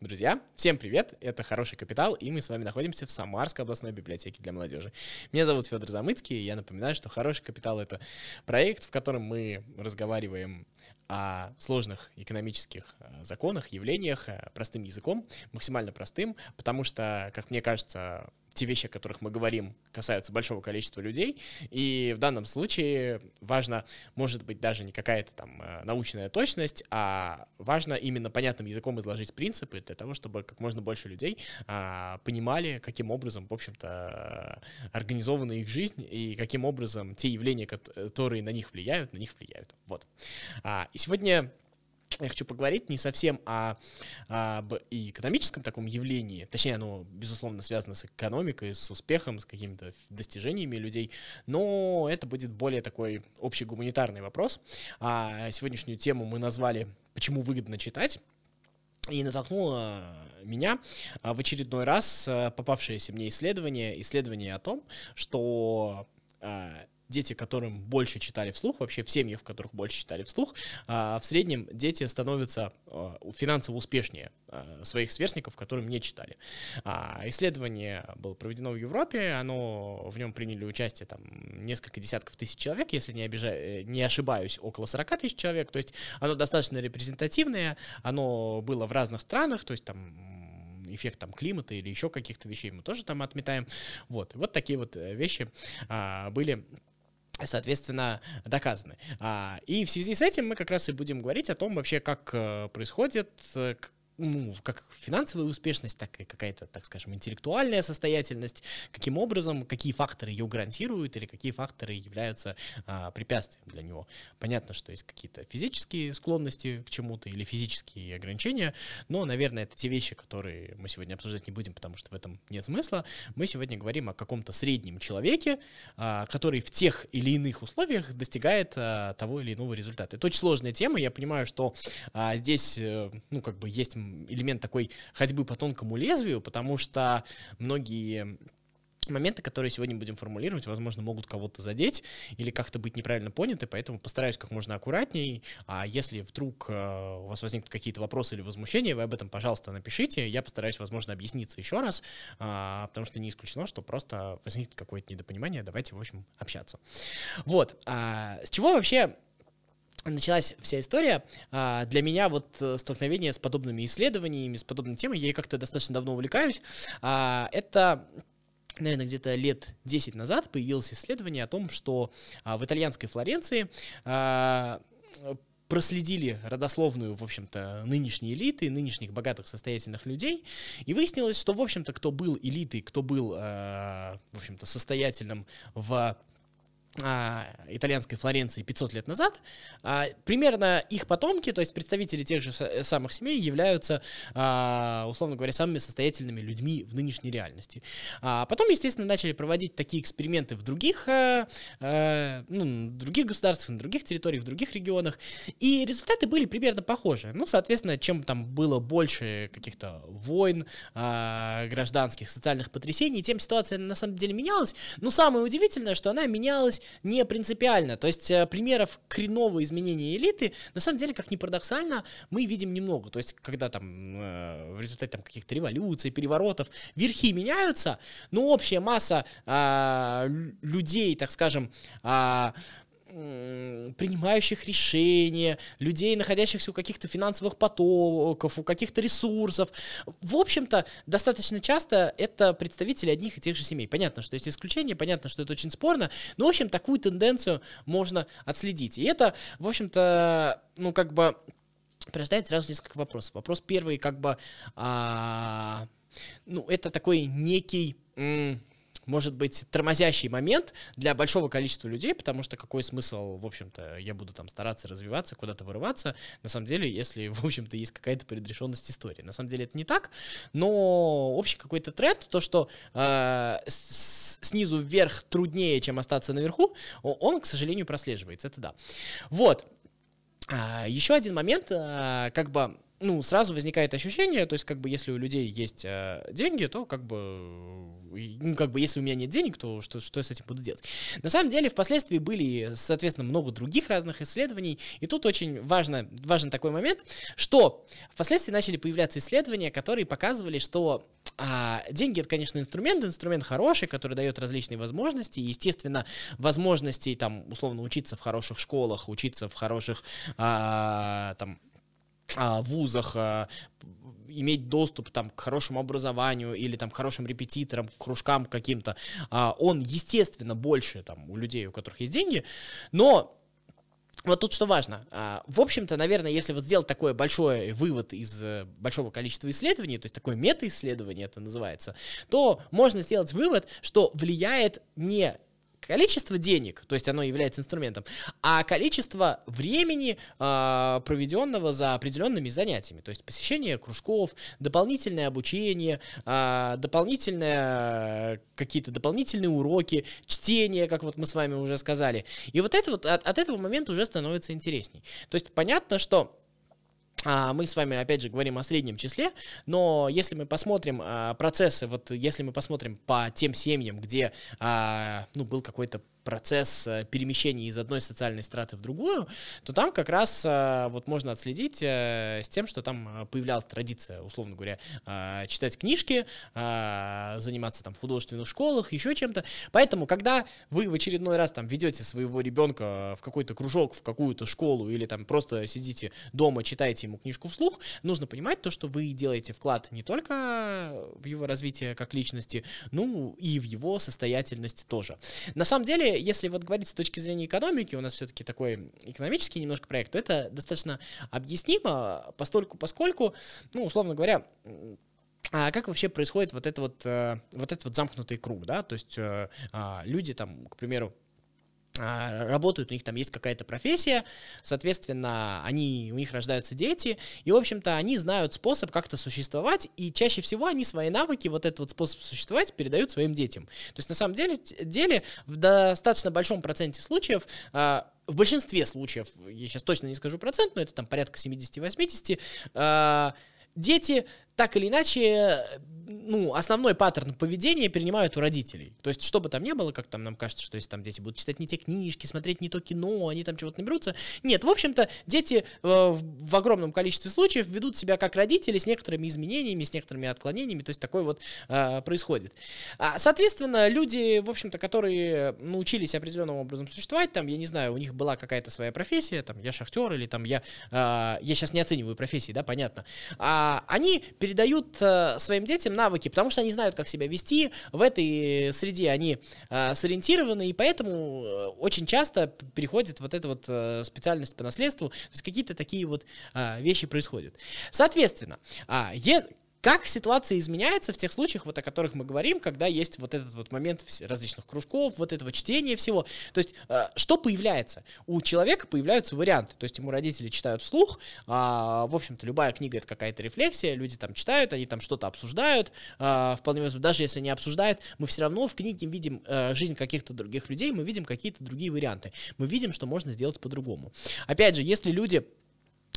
Друзья, всем привет! Это «Хороший капитал», и мы с вами находимся в Самарской областной библиотеке для молодежи. Меня зовут Федор Замыцкий, и я напоминаю, что «Хороший капитал» — это проект, в котором мы разговариваем о сложных экономических э, законах, явлениях э, простым языком, максимально простым, потому что, как мне кажется, те вещи, о которых мы говорим, касаются большого количества людей, и в данном случае важно, может быть, даже не какая-то там э, научная точность, а важно именно понятным языком изложить принципы для того, чтобы как можно больше людей а, понимали, каким образом, в общем-то, организована их жизнь и каким образом те явления, которые на них влияют, на них влияют. Вот. А, и сегодня я хочу поговорить не совсем о, об экономическом таком явлении, точнее, оно, безусловно, связано с экономикой, с успехом, с какими-то достижениями людей, но это будет более такой общий гуманитарный вопрос. А сегодняшнюю тему мы назвали «Почему выгодно читать?». И натолкнуло меня в очередной раз попавшееся мне исследование, исследование о том, что а, дети, которым больше читали вслух, вообще в семьях, в которых больше читали вслух, а, в среднем дети становятся а, финансово успешнее а, своих сверстников, которым не читали. Исследование было проведено в Европе, оно, в нем приняли участие там несколько десятков тысяч человек, если не, обижаю, не ошибаюсь, около 40 тысяч человек, то есть оно достаточно репрезентативное, оно было в разных странах, то есть там эффект там климата или еще каких-то вещей мы тоже там отметаем. Вот, вот такие вот э, вещи а, были соответственно, доказаны. А, и в связи с этим мы как раз и будем говорить о том вообще, как э, происходит, э, ну, как финансовая успешность, так и какая-то, так скажем, интеллектуальная состоятельность, каким образом, какие факторы ее гарантируют или какие факторы являются а, препятствием для него. Понятно, что есть какие-то физические склонности к чему-то или физические ограничения, но, наверное, это те вещи, которые мы сегодня обсуждать не будем, потому что в этом нет смысла. Мы сегодня говорим о каком-то среднем человеке, а, который в тех или иных условиях достигает а, того или иного результата. Это очень сложная тема, я понимаю, что а, здесь, э, ну, как бы есть элемент такой ходьбы по тонкому лезвию, потому что многие моменты, которые сегодня будем формулировать, возможно, могут кого-то задеть или как-то быть неправильно поняты, поэтому постараюсь как можно аккуратней. А если вдруг э, у вас возникнут какие-то вопросы или возмущения, вы об этом, пожалуйста, напишите. Я постараюсь, возможно, объясниться еще раз, э, потому что не исключено, что просто возникнет какое-то недопонимание. Давайте, в общем, общаться. Вот. А с чего вообще началась вся история. А, для меня вот э, столкновение с подобными исследованиями, с подобной темой, я как-то достаточно давно увлекаюсь. А, это наверное, где-то лет 10 назад появилось исследование о том, что а, в итальянской Флоренции проследили родословную, в общем-то, нынешней элиты, нынешних богатых состоятельных людей, и выяснилось, что, в общем-то, кто был элитой, кто был, в общем-то, состоятельным в а, итальянской Флоренции 500 лет назад, а, примерно их потомки, то есть представители тех же э, самых семей, являются, а, условно говоря, самыми состоятельными людьми в нынешней реальности. А потом, естественно, начали проводить такие эксперименты в других, а, а, ну, других государствах, на других территориях, в других регионах, и результаты были примерно похожи. Ну, соответственно, чем там было больше каких-то войн, а, гражданских, социальных потрясений, тем ситуация на самом деле менялась. Но самое удивительное, что она менялась изменилось не принципиально. То есть э, примеров коренного изменения элиты, на самом деле, как ни парадоксально, мы видим немного. То есть, когда там э, в результате там, каких-то революций, переворотов верхи меняются, но общая масса э, людей, так скажем, э, принимающих решения, людей, находящихся у каких-то финансовых потоков, у каких-то ресурсов. В общем-то, достаточно часто это представители одних и тех же семей. Понятно, что есть исключения, понятно, что это очень спорно, но, в общем, такую тенденцию можно отследить. И это, в общем-то, ну, как бы порождает сразу несколько вопросов. Вопрос первый, как бы, а, ну, это такой некий... М- может быть, тормозящий момент для большого количества людей, потому что какой смысл, в общем-то, я буду там стараться развиваться, куда-то вырываться, на самом деле, если, в общем-то, есть какая-то предрешенность истории. На самом деле это не так, но общий какой-то тренд, то, что э, снизу вверх труднее, чем остаться наверху, он, к сожалению, прослеживается, это да. Вот. А, еще один момент, а, как бы ну, сразу возникает ощущение, то есть, как бы, если у людей есть э, деньги, то, как бы, ну, как бы, если у меня нет денег, то что, что я с этим буду делать? На самом деле, впоследствии были, соответственно, много других разных исследований, и тут очень важно, важен такой момент, что впоследствии начали появляться исследования, которые показывали, что а, деньги это, конечно, инструмент, инструмент хороший, который дает различные возможности. Естественно, возможности там условно учиться в хороших школах, учиться в хороших а, там а, вузах, а, иметь доступ там к хорошему образованию или там к хорошим репетиторам, к кружкам каким-то, а, он, естественно, больше там у людей, у которых есть деньги, но вот тут что важно. А, в общем-то, наверное, если вот сделать такой большой вывод из э, большого количества исследований, то есть такое мета-исследование это называется, то можно сделать вывод, что влияет не количество денег, то есть оно является инструментом, а количество времени, э, проведенного за определенными занятиями, то есть посещение кружков, дополнительное обучение, э, дополнительные какие-то дополнительные уроки, чтение, как вот мы с вами уже сказали. И вот это вот от, от этого момента уже становится интересней. То есть понятно, что а, мы с вами, опять же, говорим о среднем числе, но если мы посмотрим а, процессы, вот если мы посмотрим по тем семьям, где а, ну, был какой-то процесс э, перемещения из одной социальной страты в другую, то там как раз э, вот можно отследить э, с тем, что там появлялась традиция, условно говоря, читать книжки, заниматься там в художественных школах, еще чем-то. Поэтому, когда вы в очередной раз там ведете своего ребенка в какой-то кружок, в какую-то школу или там просто сидите дома, читаете ему книжку вслух, нужно понимать то, что вы делаете вклад не только в его развитие как личности, ну и в его состоятельность тоже. На самом деле, если вот говорить с точки зрения экономики, у нас все-таки такой экономический немножко проект, то это достаточно объяснимо, постольку, поскольку, ну, условно говоря, а как вообще происходит вот это вот, э, вот этот вот замкнутый круг, да, то есть э, а, люди там, к примеру, работают, у них там есть какая-то профессия, соответственно, они, у них рождаются дети, и, в общем-то, они знают способ как-то существовать, и чаще всего они свои навыки, вот этот вот способ существовать, передают своим детям. То есть, на самом деле, деле в достаточно большом проценте случаев а, в большинстве случаев, я сейчас точно не скажу процент, но это там порядка 70-80, э, дети так или иначе ну, основной паттерн поведения перенимают у родителей. То есть, что бы там ни было, как там нам кажется, что если там дети будут читать не те книжки, смотреть не то кино, они там чего-то наберутся. Нет, в общем-то, дети э, в огромном количестве случаев ведут себя как родители с некоторыми изменениями, с некоторыми отклонениями, то есть такое вот э, происходит. А, соответственно, люди, в общем-то, которые научились определенным образом существовать, там, я не знаю, у них была какая-то своя профессия, там, я шахтер или там я, э, я сейчас не оцениваю профессии, да, понятно, а, они передают э, своим детям навыки, потому что они знают, как себя вести, в этой среде они э, сориентированы, и поэтому э, очень часто переходит вот эта вот специальность по наследству, то есть какие-то такие вот вещи происходят. Соответственно, э, как ситуация изменяется в тех случаях, вот о которых мы говорим, когда есть вот этот вот момент различных кружков, вот этого чтения всего. То есть, э, что появляется? У человека появляются варианты. То есть, ему родители читают вслух. А, в общем-то, любая книга это какая-то рефлексия. Люди там читают, они там что-то обсуждают. А, вполне возможно, даже если не обсуждают, мы все равно в книге видим а, жизнь каких-то других людей, мы видим какие-то другие варианты. Мы видим, что можно сделать по-другому. Опять же, если люди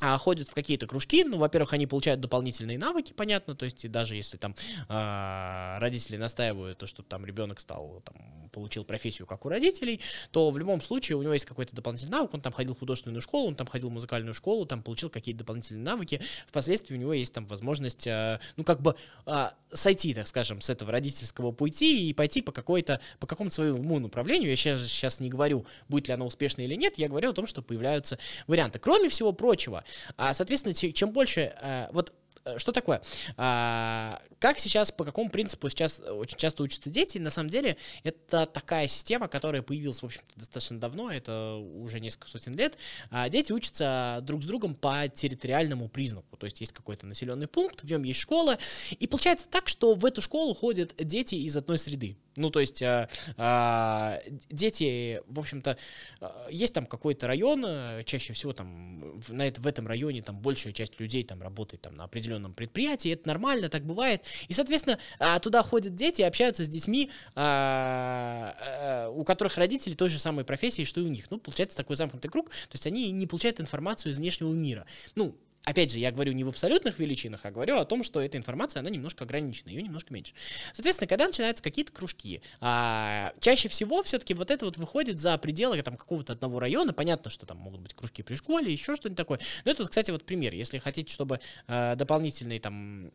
а, ходят в какие-то кружки, ну, во-первых, они получают дополнительные навыки, понятно, то есть даже если там э, родители настаивают, то, что там ребенок стал, там, получил профессию, как у родителей, то в любом случае у него есть какой-то дополнительный навык, он там ходил в художественную школу, он там ходил в музыкальную школу, там получил какие-то дополнительные навыки, впоследствии у него есть там возможность, э, ну, как бы э, сойти, так скажем, с этого родительского пути и пойти по какой-то, по какому-то своему направлению, я сейчас, сейчас не говорю, будет ли оно успешно или нет, я говорю о том, что появляются варианты. Кроме всего прочего, а, соответственно, чем больше, а, вот Э, что такое? А, как сейчас, по какому принципу сейчас очень часто учатся дети? На самом деле, это такая система, которая появилась, в общем-то, достаточно давно, это уже несколько сотен лет. А, дети учатся друг с другом по территориальному признаку. То есть есть какой-то населенный пункт, в нем есть школа, и получается так, что в эту школу ходят дети из одной среды. Ну, то есть а, а, дети, в общем-то, а, есть там какой-то район, э, чаще всего там в, на в этом районе там большая часть людей там работает там на определенном предприятии, это нормально, так бывает. И, соответственно, а, туда ходят дети и общаются с детьми, а, а, у которых родители той же самой профессии, что и у них. Ну, получается такой замкнутый круг, то есть они не получают информацию из внешнего мира. Ну, опять же, я говорю не в абсолютных величинах, а говорю о том, что эта информация, она немножко ограничена, ее немножко меньше. Соответственно, когда начинаются какие-то кружки, а, чаще всего все-таки вот это вот выходит за пределы там какого-то одного района, понятно, что там могут быть кружки при школе, еще что-нибудь такое. Но это, кстати, вот пример, если хотите, чтобы а, дополнительные там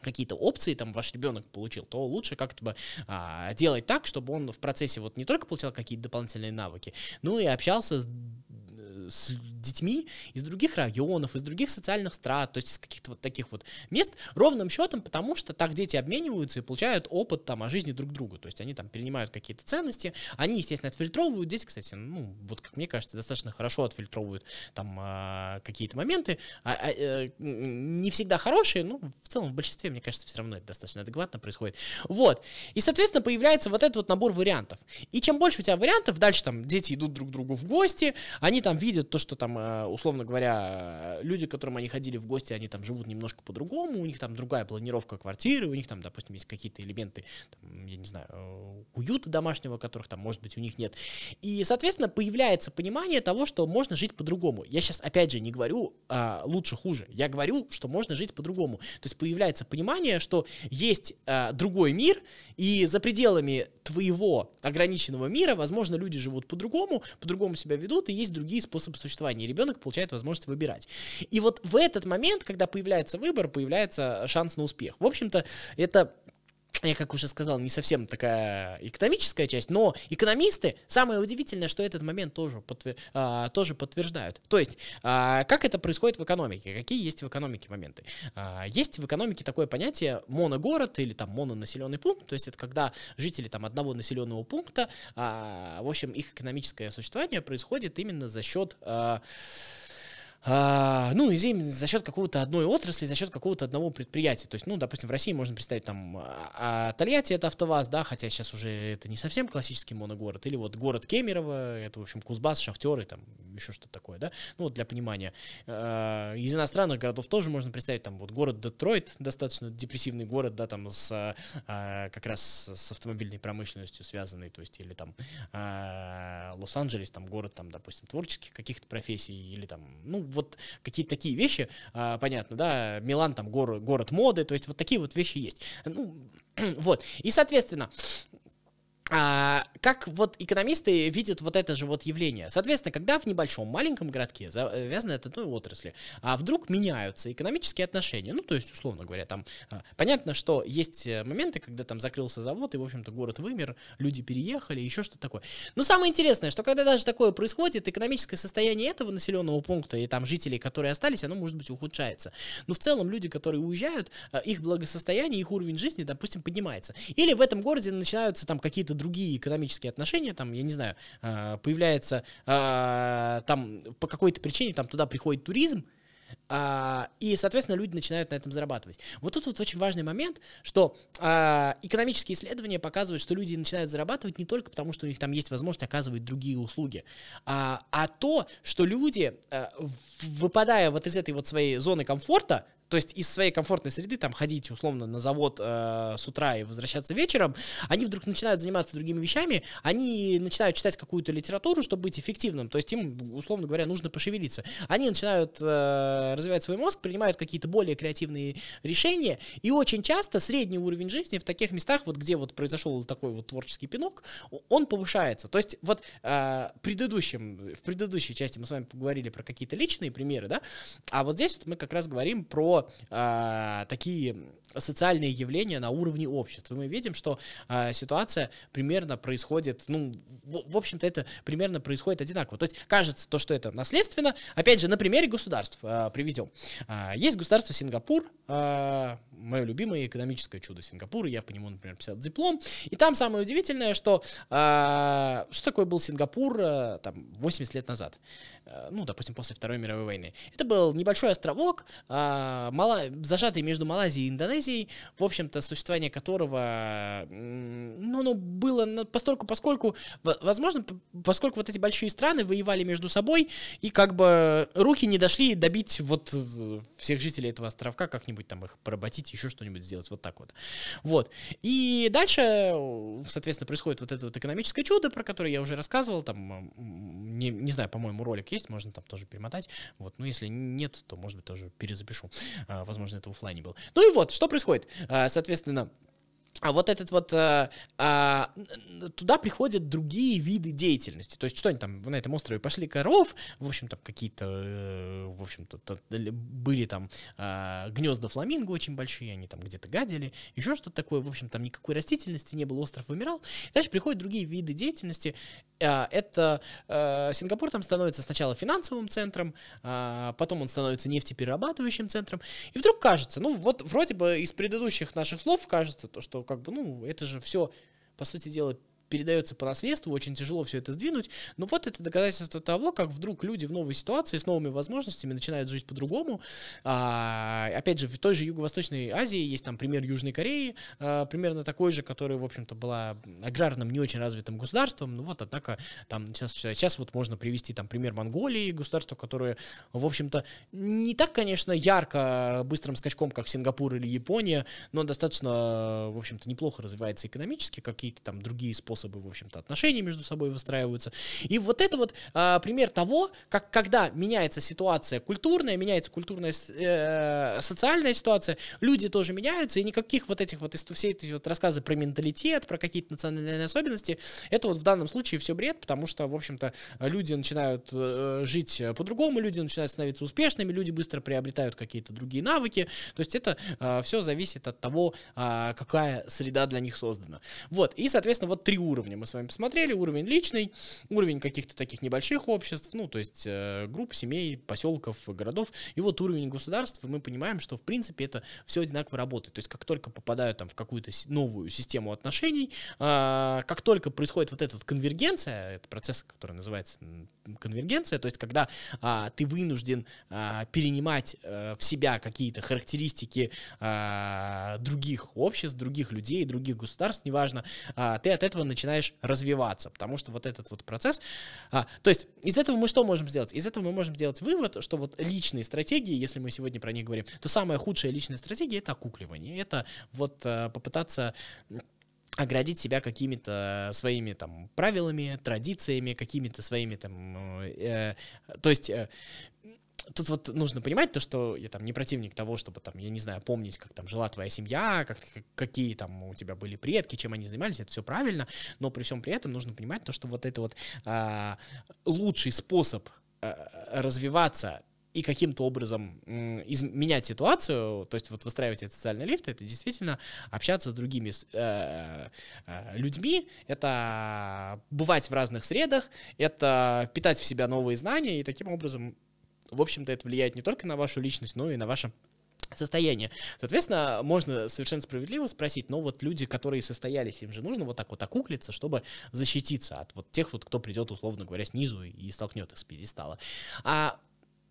какие-то опции там ваш ребенок получил, то лучше как-то бы а, делать так, чтобы он в процессе вот не только получал какие-то дополнительные навыки, но и общался с с детьми из других районов, из других социальных страт, то есть из каких-то вот таких вот мест, ровным счетом, потому что так дети обмениваются и получают опыт там о жизни друг друга, то есть они там перенимают какие-то ценности, они, естественно, отфильтровывают, дети, кстати, ну, вот как мне кажется, достаточно хорошо отфильтровывают там а, какие-то моменты, а, а, а, не всегда хорошие, но в целом в большинстве, мне кажется, все равно это достаточно адекватно происходит. Вот, и, соответственно, появляется вот этот вот набор вариантов, и чем больше у тебя вариантов, дальше там дети идут друг к другу в гости, они там видят то, что там, э, условно говоря, люди, к которым они ходили в гости, они там живут немножко по-другому, у них там другая планировка квартиры, у них там, допустим, есть какие-то элементы, там, я не знаю, э, уюта домашнего, которых там, может быть, у них нет. И, соответственно, появляется понимание того, что можно жить по-другому. Я сейчас, опять же, не говорю а, лучше, хуже. Я говорю, что можно жить по-другому. То есть появляется понимание, что есть а, другой мир, и за пределами твоего ограниченного мира, возможно, люди живут по-другому, по-другому себя ведут, и есть другие способы существования. И ребенок получает возможность выбирать. И вот в этот момент, когда появляется выбор, появляется шанс на успех. В общем-то, это я, как уже сказал, не совсем такая экономическая часть, но экономисты, самое удивительное, что этот момент тоже, подтвер, а, тоже подтверждают. То есть, а, как это происходит в экономике? Какие есть в экономике моменты? А, есть в экономике такое понятие моногород или там мононаселенный пункт, то есть это когда жители там одного населенного пункта, а, в общем, их экономическое существование происходит именно за счет... А, а, ну, и за счет какого-то одной отрасли, за счет какого-то одного предприятия. То есть, ну, допустим, в России можно представить там а, а Тольятти это АвтоВАЗ, да, хотя сейчас уже это не совсем классический моногород, или вот город Кемерово, это, в общем, Кузбасс, Шахтеры, там, еще что-то такое, да, ну, вот для понимания. А, из иностранных городов тоже можно представить, там, вот город Детройт, достаточно депрессивный город, да, там, с, как раз с автомобильной промышленностью связанный, то есть, или там Лос-Анджелес, там, город, там, допустим, творческих каких-то профессий, или там, ну, вот какие-то такие вещи, а, понятно, да, Милан там город, город моды, то есть вот такие вот вещи есть. Ну, вот, и, соответственно, а, как вот экономисты видят вот это же вот явление? Соответственно, когда в небольшом, маленьком городке завязаны от одной отрасли, а вдруг меняются экономические отношения, ну, то есть, условно говоря, там, а, понятно, что есть э, моменты, когда там закрылся завод, и, в общем-то, город вымер, люди переехали, еще что-то такое. Но самое интересное, что когда даже такое происходит, экономическое состояние этого населенного пункта и там жителей, которые остались, оно, может быть, ухудшается. Но в целом люди, которые уезжают, а, их благосостояние, их уровень жизни, допустим, поднимается. Или в этом городе начинаются там какие-то другие экономические отношения, там, я не знаю, а, появляется а, там по какой-то причине там туда приходит туризм, а, и, соответственно, люди начинают на этом зарабатывать. Вот тут вот очень важный момент, что экономические исследования показывают, что люди начинают зарабатывать не только потому, что у них там есть возможность оказывать другие услуги, а, то, что люди, выпадая вот из этой вот своей зоны комфорта, то есть из своей комфортной среды, там, ходить условно на завод э, с утра и возвращаться вечером, они вдруг начинают заниматься другими вещами, они начинают читать какую-то литературу, чтобы быть эффективным, то есть им, условно говоря, нужно пошевелиться. Они начинают э, развивать свой мозг, принимают какие-то более креативные решения, и очень часто средний уровень жизни в таких местах, вот где вот произошел такой вот творческий пинок, он повышается. То есть вот э, предыдущем, в предыдущей части мы с вами поговорили про какие-то личные примеры, да, а вот здесь вот мы как раз говорим про э, такие социальные явления на уровне общества. Мы видим, что э, ситуация примерно происходит, ну, в, в общем-то, это примерно происходит одинаково. То есть кажется то, что это наследственно. Опять же, на примере государств э, приведем. Э, есть государство Сингапур, э, мое любимое экономическое чудо Сингапура, я по нему, например, писал диплом, и там самое удивительное, что э, что такое был Сингапур э, там 80 лет назад, ну, допустим, после Второй мировой войны. Это был небольшой островок, э, зажатый между Малайзией и Индонезией, в общем-то, существование которого, ну, ну было постольку, поскольку, возможно, поскольку вот эти большие страны воевали между собой, и как бы руки не дошли добить вот э, всех жителей этого островка, как-нибудь там их поработить, еще что-нибудь сделать, вот так вот. Вот. И дальше, соответственно, происходит вот это вот экономическое чудо, про которое я уже рассказывал, там, не, не знаю, по-моему, ролик есть есть, можно там тоже перемотать. Вот, ну, если нет, то, может быть, тоже перезапишу. А, возможно, это в офлайне было. Ну и вот, что происходит? А, соответственно, а вот этот вот а, а, туда приходят другие виды деятельности. То есть что они там на этом острове пошли коров, в общем там какие-то, э, в общем-то были там а, гнезда фламинго очень большие, они там где-то гадили, еще что-то такое. В общем там никакой растительности не было, остров вымирал. И дальше приходят другие виды деятельности. А, это а, Сингапур там становится сначала финансовым центром, а, потом он становится нефтеперерабатывающим центром. И вдруг кажется, ну вот вроде бы из предыдущих наших слов кажется то, что как бы, ну, это же все, по сути дела, передается по наследству, очень тяжело все это сдвинуть. Но вот это доказательство того, как вдруг люди в новой ситуации с новыми возможностями начинают жить по-другому. А, опять же, в той же Юго-Восточной Азии есть там пример Южной Кореи, а, примерно такой же, которая, в общем-то, была аграрным, не очень развитым государством. Ну вот, однако, там сейчас, сейчас вот можно привести там пример Монголии, государство, которое, в общем-то, не так, конечно, ярко, быстрым скачком, как Сингапур или Япония, но достаточно, в общем-то, неплохо развивается экономически, какие-то там другие способы способы, в общем-то, отношений между собой выстраиваются. И вот это вот а, пример того, как когда меняется ситуация культурная, меняется культурная э, социальная ситуация, люди тоже меняются, и никаких вот этих вот, все эти вот рассказы про менталитет, про какие-то национальные особенности, это вот в данном случае все бред, потому что, в общем-то, люди начинают э, жить по-другому, люди начинают становиться успешными, люди быстро приобретают какие-то другие навыки, то есть это э, все зависит от того, э, какая среда для них создана. Вот, и, соответственно, вот три уровня мы с вами посмотрели. Уровень личный, уровень каких-то таких небольших обществ, ну, то есть э, групп, семей, поселков, городов. И вот уровень государства, мы понимаем, что, в принципе, это все одинаково работает. То есть, как только попадают там в какую-то новую систему отношений, э, как только происходит вот эта вот конвергенция, это процесс, который называется конвергенция, то есть, когда э, ты вынужден э, перенимать э, в себя какие-то характеристики э, других обществ, других людей, других государств, неважно, э, ты от этого начинаешь развиваться, потому что вот этот вот процесс, а, то есть из этого мы что можем сделать? Из этого мы можем сделать вывод, что вот личные стратегии, если мы сегодня про них говорим, то самая худшая личная стратегия это окукливание, это вот а, попытаться оградить себя какими-то своими там правилами, традициями, какими-то своими там, э, то есть э, тут вот нужно понимать то, что я там не противник того, чтобы там, я не знаю, помнить, как там жила твоя семья, как, какие там у тебя были предки, чем они занимались, это все правильно, но при всем при этом нужно понимать то, что вот это вот а, лучший способ а, развиваться и каким-то образом изменять ситуацию, то есть вот выстраивать эти социальные лифты, это действительно общаться с другими э, э, людьми, это бывать в разных средах, это питать в себя новые знания и таким образом в общем-то, это влияет не только на вашу личность, но и на ваше состояние. Соответственно, можно совершенно справедливо спросить, но вот люди, которые состоялись, им же нужно вот так вот окуклиться, чтобы защититься от вот тех вот, кто придет, условно говоря, снизу и столкнет их с пьедестала. А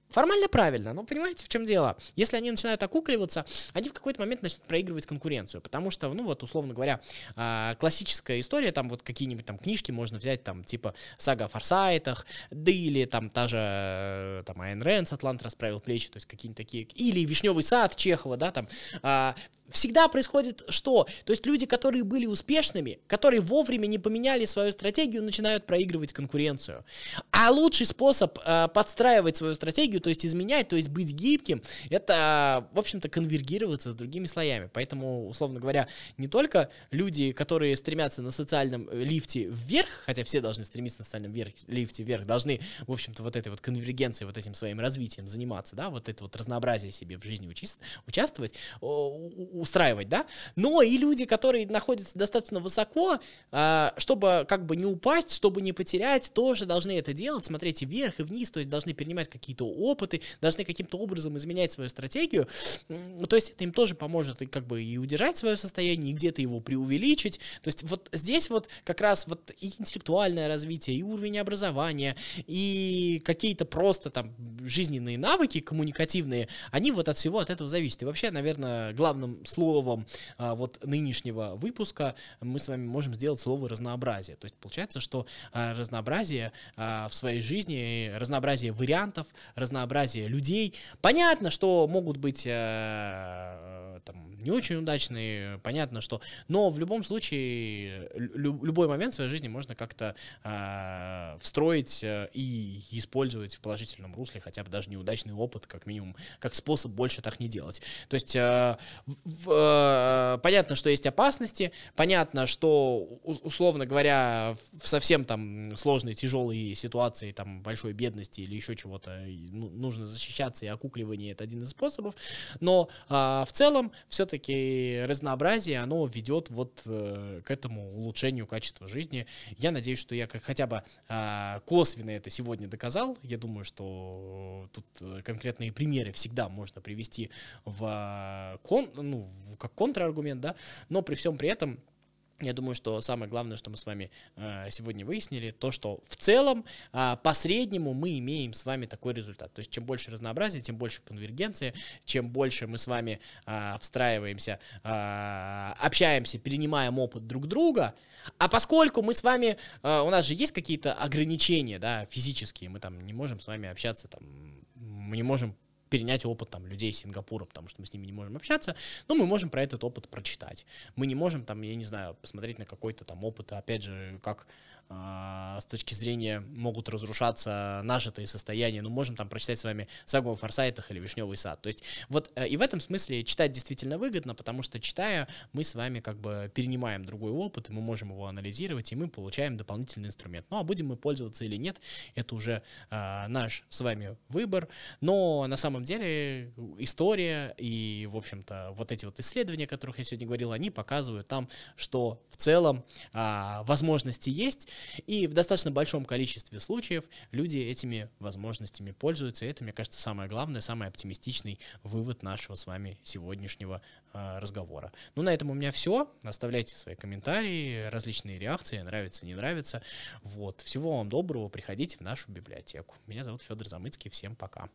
Формально правильно, но понимаете, в чем дело? Если они начинают окукливаться, они в какой-то момент начнут проигрывать конкуренцию, потому что, ну вот, условно говоря, а, классическая история, там вот какие-нибудь там книжки можно взять, там, типа сага о форсайтах, да или там та же, э, там, Айн Рэндс, Атлант расправил плечи, то есть какие-нибудь такие, или Вишневый сад Чехова, да, там, а, всегда происходит что? То есть люди, которые были успешными, которые вовремя не поменяли свою стратегию, начинают проигрывать конкуренцию. А лучший способ э, подстраивать свою стратегию, то есть изменять, то есть быть гибким, это, в общем-то, конвергироваться с другими слоями. Поэтому, условно говоря, не только люди, которые стремятся на социальном лифте вверх, хотя все должны стремиться на социальном вверх, лифте вверх, должны, в общем-то, вот этой вот конвергенцией, вот этим своим развитием заниматься, да, вот это вот разнообразие себе в жизни участвовать, устраивать, да, но и люди, которые находятся достаточно высоко, а, чтобы как бы не упасть, чтобы не потерять, тоже должны это делать, смотреть и вверх, и вниз, то есть должны перенимать какие-то опыты, должны каким-то образом изменять свою стратегию, то есть это им тоже поможет и как бы и удержать свое состояние, и где-то его преувеличить, то есть вот здесь вот как раз вот и интеллектуальное развитие, и уровень образования, и какие-то просто там жизненные навыки коммуникативные, они вот от всего от этого зависят. И вообще, наверное, главным словом а, вот нынешнего выпуска мы с вами можем сделать слово разнообразие. То есть получается, что а, разнообразие а, в своей жизни, разнообразие вариантов, разнообразие людей. Понятно, что могут быть там не очень удачные, понятно, что... Но в любом случае, лю- любой момент в своей жизни можно как-то э, встроить э, и использовать в положительном русле, хотя бы даже неудачный опыт, как минимум, как способ больше так не делать. То есть, э, в, э, понятно, что есть опасности, понятно, что, условно говоря, в совсем там сложной, тяжелой ситуации, там, большой бедности или еще чего-то, ну, нужно защищаться, и окукливание — это один из способов, но а, в целом все-таки разнообразие, оно ведет вот а, к этому улучшению качества жизни. Я надеюсь, что я как хотя бы а, косвенно это сегодня доказал. Я думаю, что тут э, конкретные примеры всегда можно привести в, а, кон, ну, как контраргумент, да, но при всем при этом я думаю, что самое главное, что мы с вами э, сегодня выяснили, то, что в целом э, по среднему мы имеем с вами такой результат. То есть чем больше разнообразия, тем больше конвергенции, чем больше мы с вами э, встраиваемся, э, общаемся, перенимаем опыт друг друга. А поскольку мы с вами, э, у нас же есть какие-то ограничения, да, физические, мы там не можем с вами общаться, там, мы не можем перенять опыт там людей Сингапура, потому что мы с ними не можем общаться, но мы можем про этот опыт прочитать. Мы не можем там, я не знаю, посмотреть на какой-то там опыт, опять же, как с точки зрения могут разрушаться нажитые состояния. Ну, можем там прочитать с вами сагу о форсайтах или вишневый сад. То есть вот э, и в этом смысле читать действительно выгодно, потому что читая, мы с вами как бы перенимаем другой опыт, и мы можем его анализировать, и мы получаем дополнительный инструмент. Ну, а будем мы пользоваться или нет, это уже а, наш с вами выбор. Но на самом деле история и, в общем-то, вот эти вот исследования, о которых я сегодня говорил, они показывают там, что в целом а, возможности есть, и в достаточно большом количестве случаев люди этими возможностями пользуются. И это, мне кажется, самое главное, самый оптимистичный вывод нашего с вами сегодняшнего э, разговора. Ну, на этом у меня все. Оставляйте свои комментарии, различные реакции, нравится, не нравится. Вот. Всего вам доброго, приходите в нашу библиотеку. Меня зовут Федор Замыцкий, всем пока.